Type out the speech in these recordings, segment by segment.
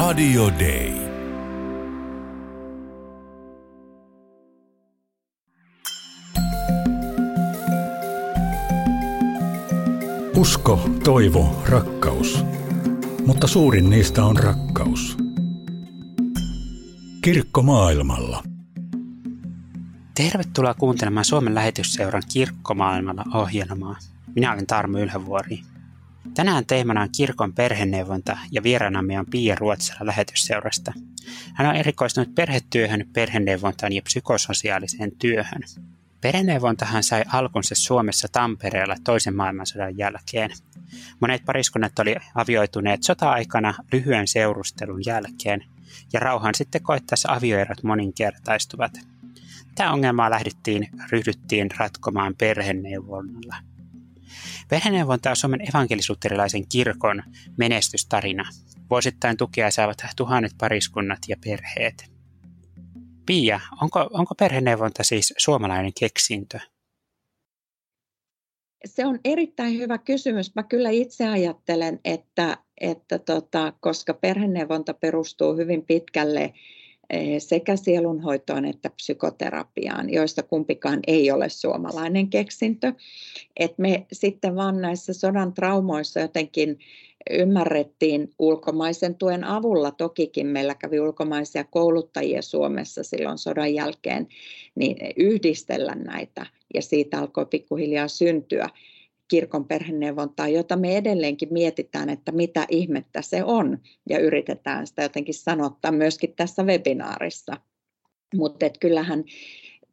Radio Day. Usko, toivo, rakkaus. Mutta suurin niistä on rakkaus. Kirkko maailmalla. Tervetuloa kuuntelemaan Suomen lähetysseuran Kirkkomaailmalla ohjelmaa. Minä olen Tarmo Ylhävuori. Tänään teemana on kirkon perheneuvonta ja vieraanamme on Pia Ruotsala lähetysseurasta. Hän on erikoistunut perhetyöhön, perheneuvontaan ja psykososiaaliseen työhön. Perheneuvontahan sai alkunsa Suomessa Tampereella toisen maailmansodan jälkeen. Monet pariskunnat oli avioituneet sota-aikana lyhyen seurustelun jälkeen, ja rauhan sitten koittaessa avioerot moninkertaistuvat. Tämä ongelmaa lähdettiin, ryhdyttiin ratkomaan perheneuvonnalla. Perheneuvonta on Suomen evankelisuterilaisen kirkon menestystarina. Vuosittain tukea saavat tuhannet pariskunnat ja perheet. Pia, onko, onko perheneuvonta siis suomalainen keksintö? Se on erittäin hyvä kysymys. Mä kyllä itse ajattelen, että, että tota, koska perheneuvonta perustuu hyvin pitkälle sekä sielunhoitoon että psykoterapiaan, joista kumpikaan ei ole suomalainen keksintö. Et me sitten vaan näissä sodan traumoissa jotenkin ymmärrettiin ulkomaisen tuen avulla, tokikin meillä kävi ulkomaisia kouluttajia Suomessa silloin sodan jälkeen, niin yhdistellä näitä ja siitä alkoi pikkuhiljaa syntyä kirkon perheneuvontaa, jota me edelleenkin mietitään, että mitä ihmettä se on, ja yritetään sitä jotenkin sanottaa myöskin tässä webinaarissa. Mutta kyllähän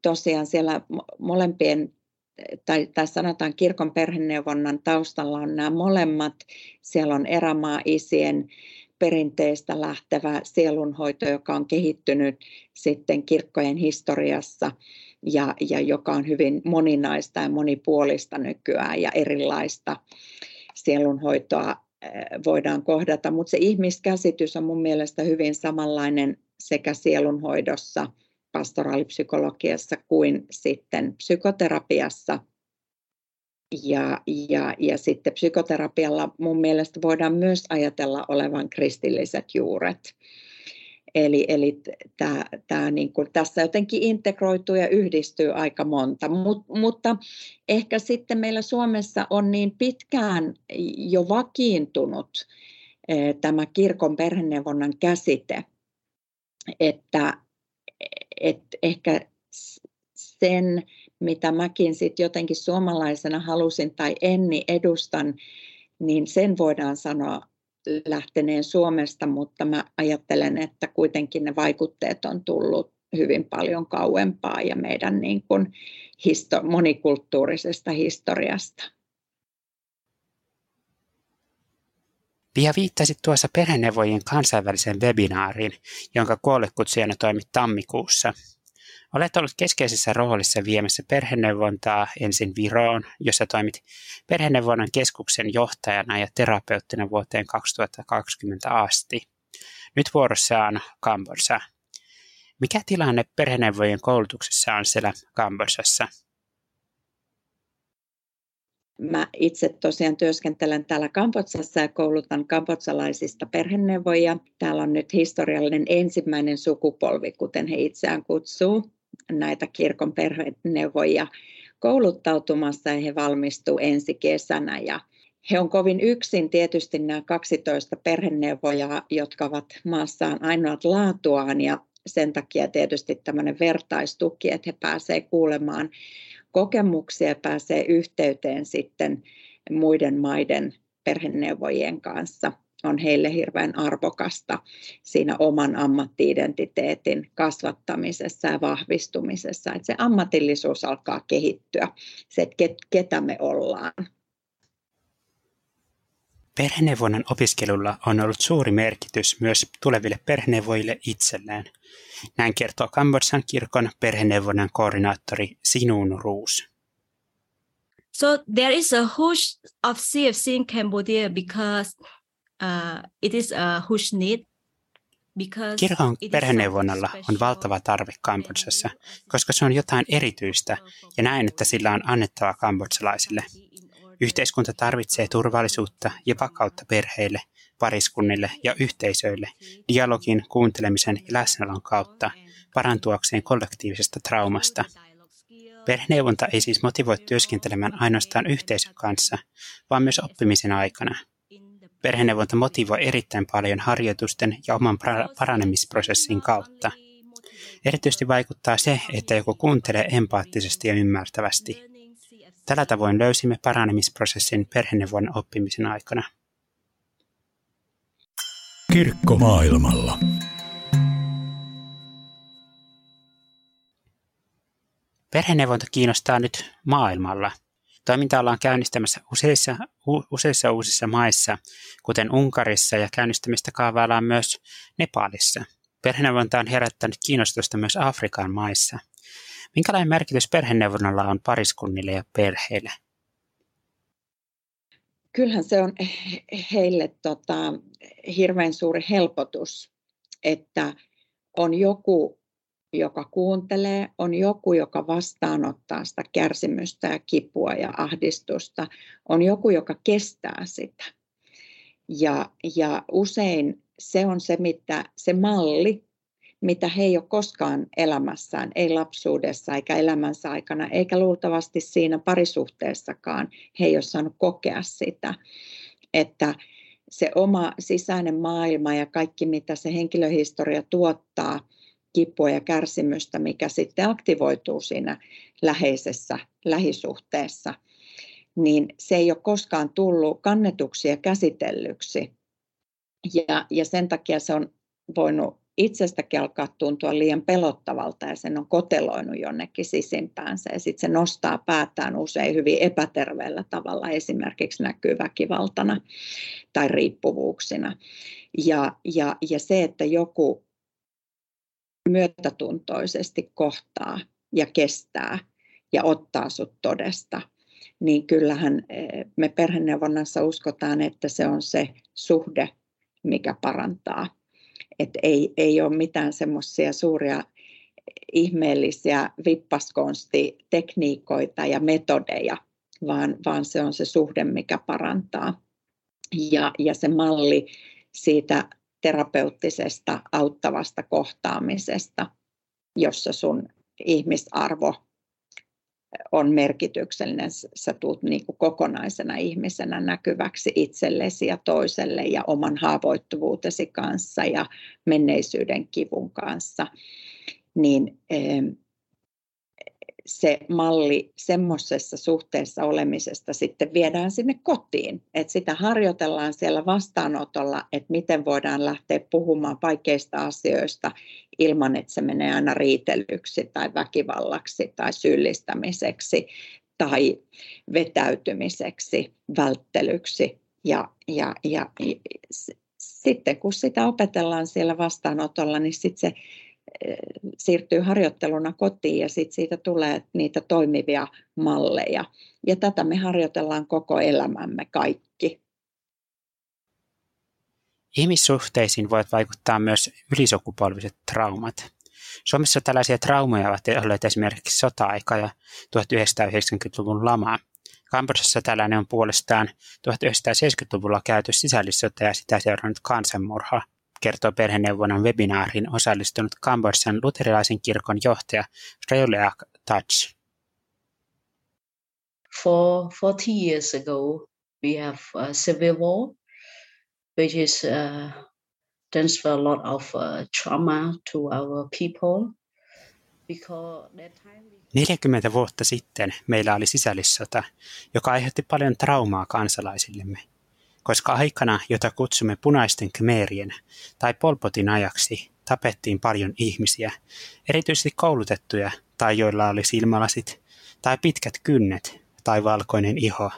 tosiaan siellä molempien tai, tai sanotaan kirkon perheneuvonnan taustalla on nämä molemmat. Siellä on erämaa-isien perinteistä lähtevä sielunhoito, joka on kehittynyt sitten kirkkojen historiassa – ja, ja joka on hyvin moninaista ja monipuolista nykyään ja erilaista sielunhoitoa voidaan kohdata, mutta se ihmiskäsitys on mun mielestä hyvin samanlainen sekä sielunhoidossa, pastoraalipsykologiassa kuin sitten psykoterapiassa. Ja, ja, ja sitten psykoterapialla mun mielestä voidaan myös ajatella olevan kristilliset juuret. Eli, eli tää, tää niin kuin tässä jotenkin integroituu ja yhdistyy aika monta, Mut, mutta ehkä sitten meillä Suomessa on niin pitkään jo vakiintunut eh, tämä kirkon perheneuvonnan käsite, että et ehkä sen, mitä mäkin sitten jotenkin suomalaisena halusin tai enni edustan, niin sen voidaan sanoa lähteneen Suomesta, mutta mä ajattelen, että kuitenkin ne vaikutteet on tullut hyvin paljon kauempaa ja meidän niin kuin histo- monikulttuurisesta historiasta. Pia viittasi tuossa perheneuvojien kansainväliseen webinaariin, jonka kuollekutsijana toimi tammikuussa – Olet ollut keskeisessä roolissa viemässä perheneuvontaa ensin Viroon, jossa toimit perheneuvonnan keskuksen johtajana ja terapeuttina vuoteen 2020 asti. Nyt vuorossa on Kambodsa. Mikä tilanne perheneuvojen koulutuksessa on siellä Kambodsassa? Mä itse tosiaan työskentelen täällä Kambodsassa ja koulutan kambodsalaisista perheneuvojia. Täällä on nyt historiallinen ensimmäinen sukupolvi, kuten he itseään kutsuu näitä kirkon perheneuvojia kouluttautumassa ja he valmistuu ensi kesänä. Ja he on kovin yksin tietysti nämä 12 perheneuvojaa, jotka ovat maassaan ainoat laatuaan ja sen takia tietysti tämmöinen vertaistuki, että he pääsevät kuulemaan kokemuksia ja pääsee yhteyteen sitten muiden maiden perheneuvojien kanssa – on heille hirveän arvokasta siinä oman ammattiidentiteetin kasvattamisessa ja vahvistumisessa, että se ammatillisuus alkaa kehittyä, se, että ketä me ollaan. Perheneuvonnan opiskelulla on ollut suuri merkitys myös tuleville perheneuvojille itselleen. Näin kertoo Kambodsan kirkon perheneuvonnan koordinaattori Sinun Ruus. So there is a huge of CFC in Cambodia because uh, it is a huge need Kirkon perheneuvonnalla on valtava tarve Kambodsassa, koska se on jotain erityistä ja näin, että sillä on annettava kambodsalaisille. Yhteiskunta tarvitsee turvallisuutta ja vakautta perheille, pariskunnille ja yhteisöille dialogin, kuuntelemisen ja läsnäolon kautta parantuakseen kollektiivisesta traumasta. Perheneuvonta ei siis motivoi työskentelemään ainoastaan yhteisön kanssa, vaan myös oppimisen aikana. Perheneuvonta motivoi erittäin paljon harjoitusten ja oman paranemisprosessin kautta. Erityisesti vaikuttaa se, että joku kuuntelee empaattisesti ja ymmärtävästi. Tällä tavoin löysimme paranemisprosessin perheneuvon oppimisen aikana. Kirkko maailmalla. Perheneuvonta kiinnostaa nyt maailmalla. Toiminta ollaan käynnistämässä useissa, useissa uusissa maissa, kuten Unkarissa ja käynnistämistä kaavaillaan myös Nepalissa. Perheneuvonta on herättänyt kiinnostusta myös Afrikan maissa. Minkälainen merkitys perheneuvonnalla on pariskunnille ja perheille? Kyllähän se on heille tota, hirveän suuri helpotus, että on joku, joka kuuntelee, on joku, joka vastaanottaa sitä kärsimystä ja kipua ja ahdistusta, on joku, joka kestää sitä. Ja, ja usein se on se, mitä, se malli, mitä he ei ole koskaan elämässään, ei lapsuudessa eikä elämänsä aikana, eikä luultavasti siinä parisuhteessakaan he ei ole saanut kokea sitä, että se oma sisäinen maailma ja kaikki, mitä se henkilöhistoria tuottaa, kipua ja kärsimystä, mikä sitten aktivoituu siinä läheisessä lähisuhteessa, niin se ei ole koskaan tullut kannetuksi ja käsitellyksi. Ja, ja sen takia se on voinut itsestäkin alkaa tuntua liian pelottavalta ja sen on koteloinut jonnekin sisimpäänsä ja sitten se nostaa päätään usein hyvin epäterveellä tavalla, esimerkiksi näkyy väkivaltana tai riippuvuuksina. Ja, ja, ja se, että joku myötätuntoisesti kohtaa ja kestää ja ottaa sut todesta, niin kyllähän eh, me perheneuvonnassa uskotaan, että se on se suhde, mikä parantaa että ei, ei ole mitään semmoisia suuria ihmeellisiä vippaskonstitekniikoita ja metodeja, vaan, vaan se on se suhde, mikä parantaa. Ja, ja se malli siitä terapeuttisesta auttavasta kohtaamisesta, jossa sun ihmisarvo on merkityksellinen. Sä tulet niin kuin kokonaisena ihmisenä näkyväksi itsellesi ja toiselle ja oman haavoittuvuutesi kanssa ja menneisyyden kivun kanssa. Niin se malli semmoisessa suhteessa olemisesta sitten viedään sinne kotiin. Että sitä harjoitellaan siellä vastaanotolla, että miten voidaan lähteä puhumaan vaikeista asioista ilman, että se menee aina riitelyksi tai väkivallaksi tai syyllistämiseksi tai vetäytymiseksi, välttelyksi. Ja, ja, ja, ja sitten kun sitä opetellaan siellä vastaanotolla, niin sitten se siirtyy harjoitteluna kotiin ja sit siitä tulee niitä toimivia malleja. Ja tätä me harjoitellaan koko elämämme kaikki. Ihmissuhteisiin voivat vaikuttaa myös ylisukupolviset traumat. Suomessa tällaisia traumaja ovat olleet esimerkiksi sota-aika ja 1990-luvun lama. Kambodsassa tällainen on puolestaan 1970-luvulla käyty sisällissota ja sitä seurannut kansanmurha – kertoo perheneuvonnan webinaariin osallistunut Kambodjan luterilaisen kirkon johtaja Reuleak Touch. For 40 years ago, we have a civil war, which is uh, transfer a lot of uh, trauma to our people. 40 vuotta sitten meillä oli sisällissota, joka aiheutti paljon traumaa kansalaisillemme koska aikana, jota kutsumme punaisten kmeerien tai polpotin ajaksi, tapettiin paljon ihmisiä, erityisesti koulutettuja tai joilla oli silmälasit tai pitkät kynnet tai valkoinen iho.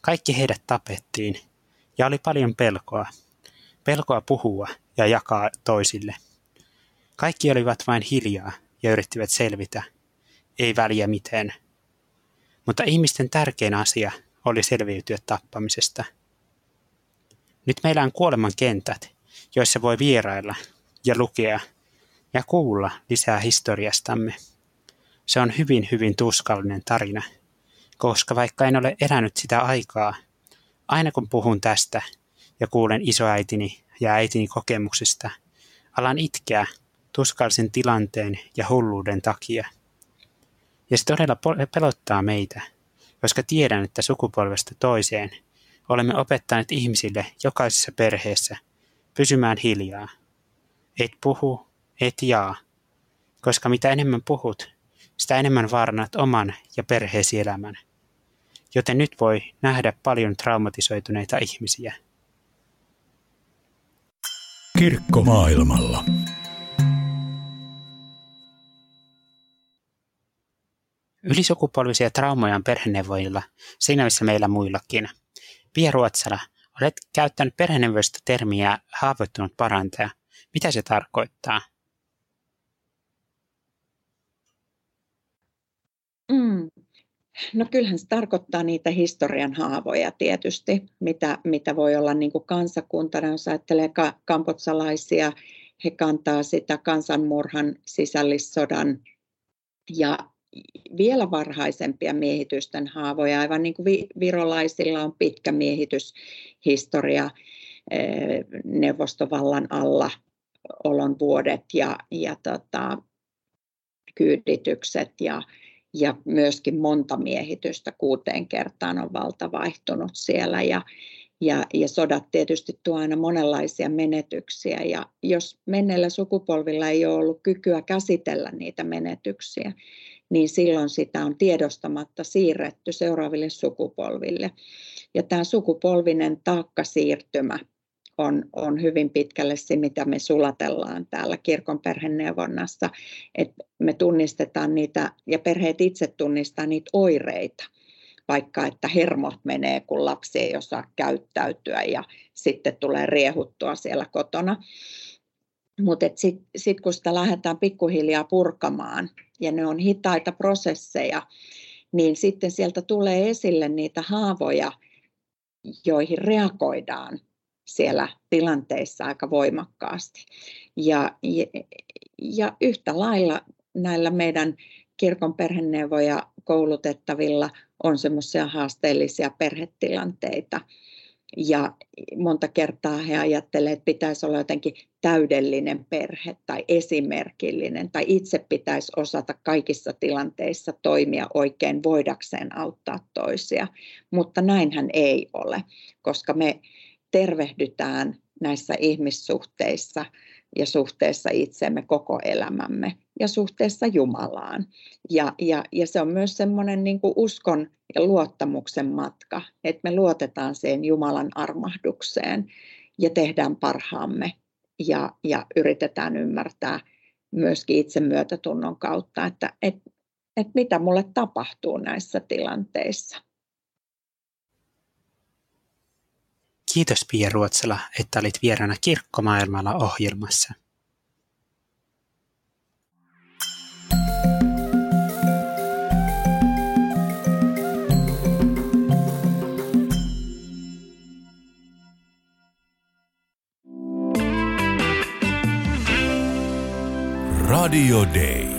Kaikki heidät tapettiin ja oli paljon pelkoa. Pelkoa puhua ja jakaa toisille. Kaikki olivat vain hiljaa ja yrittivät selvitä. Ei väliä miten. Mutta ihmisten tärkein asia oli selviytyä tappamisesta – nyt meillä on kuoleman kentät, joissa voi vierailla ja lukea ja kuulla lisää historiastamme. Se on hyvin, hyvin tuskallinen tarina, koska vaikka en ole elänyt sitä aikaa, aina kun puhun tästä, ja kuulen isoäitini ja äitini kokemuksista, alan itkeä tuskallisen tilanteen ja hulluuden takia. Ja se todella pelottaa meitä, koska tiedän, että sukupolvesta toiseen olemme opettaneet ihmisille jokaisessa perheessä pysymään hiljaa. Et puhu, et jaa, koska mitä enemmän puhut, sitä enemmän vaarannat oman ja perheesi elämän. Joten nyt voi nähdä paljon traumatisoituneita ihmisiä. Kirkko maailmalla. Ylisukupolvisia traumoja on perheneuvoilla, siinä missä meillä muillakin. Pia Ruotsala, olet käyttänyt perheneuvoista termiä haavoittunut parantaja. Mitä se tarkoittaa? Mm. No kyllähän se tarkoittaa niitä historian haavoja tietysti, mitä, mitä voi olla niin kuin kansakuntana, jos ajattelee ka- kampotsalaisia, he kantaa sitä kansanmurhan sisällissodan ja vielä varhaisempia miehitysten haavoja, aivan niin kuin virolaisilla on pitkä miehityshistoria eh, neuvostovallan alla olon vuodet ja, ja tota, kyyditykset ja, ja myöskin monta miehitystä kuuteen kertaan on valta vaihtunut siellä. Ja, ja, ja sodat tietysti tuo aina monenlaisia menetyksiä. Ja jos menneillä sukupolvilla ei ole ollut kykyä käsitellä niitä menetyksiä, niin silloin sitä on tiedostamatta siirretty seuraaville sukupolville. Ja tämä sukupolvinen taakkasiirtymä on, on hyvin pitkälle se, mitä me sulatellaan täällä kirkon perheneuvonnassa, että me tunnistetaan niitä, ja perheet itse tunnistaa niitä oireita, vaikka että hermot menee, kun lapsi ei osaa käyttäytyä ja sitten tulee riehuttua siellä kotona. Mutta sitten sit kun sitä lähdetään pikkuhiljaa purkamaan, ja ne on hitaita prosesseja, niin sitten sieltä tulee esille niitä haavoja, joihin reagoidaan siellä tilanteissa aika voimakkaasti. Ja, ja, ja yhtä lailla näillä meidän kirkon perheneuvoja koulutettavilla on semmoisia haasteellisia perhetilanteita, ja monta kertaa he ajattelevat, että pitäisi olla jotenkin täydellinen perhe tai esimerkillinen tai itse pitäisi osata kaikissa tilanteissa toimia oikein voidakseen auttaa toisia. Mutta näinhän ei ole, koska me tervehdytään näissä ihmissuhteissa ja suhteessa itseemme koko elämämme ja suhteessa Jumalaan. Ja, ja, ja se on myös semmoinen niin uskon ja luottamuksen matka, että me luotetaan siihen Jumalan armahdukseen ja tehdään parhaamme ja, ja yritetään ymmärtää myöskin itsemyötätunnon kautta, että et, et mitä mulle tapahtuu näissä tilanteissa. Kiitos Pia Ruotsala, että olit vieraana Kirkkomaailmalla ohjelmassa. Radio Day.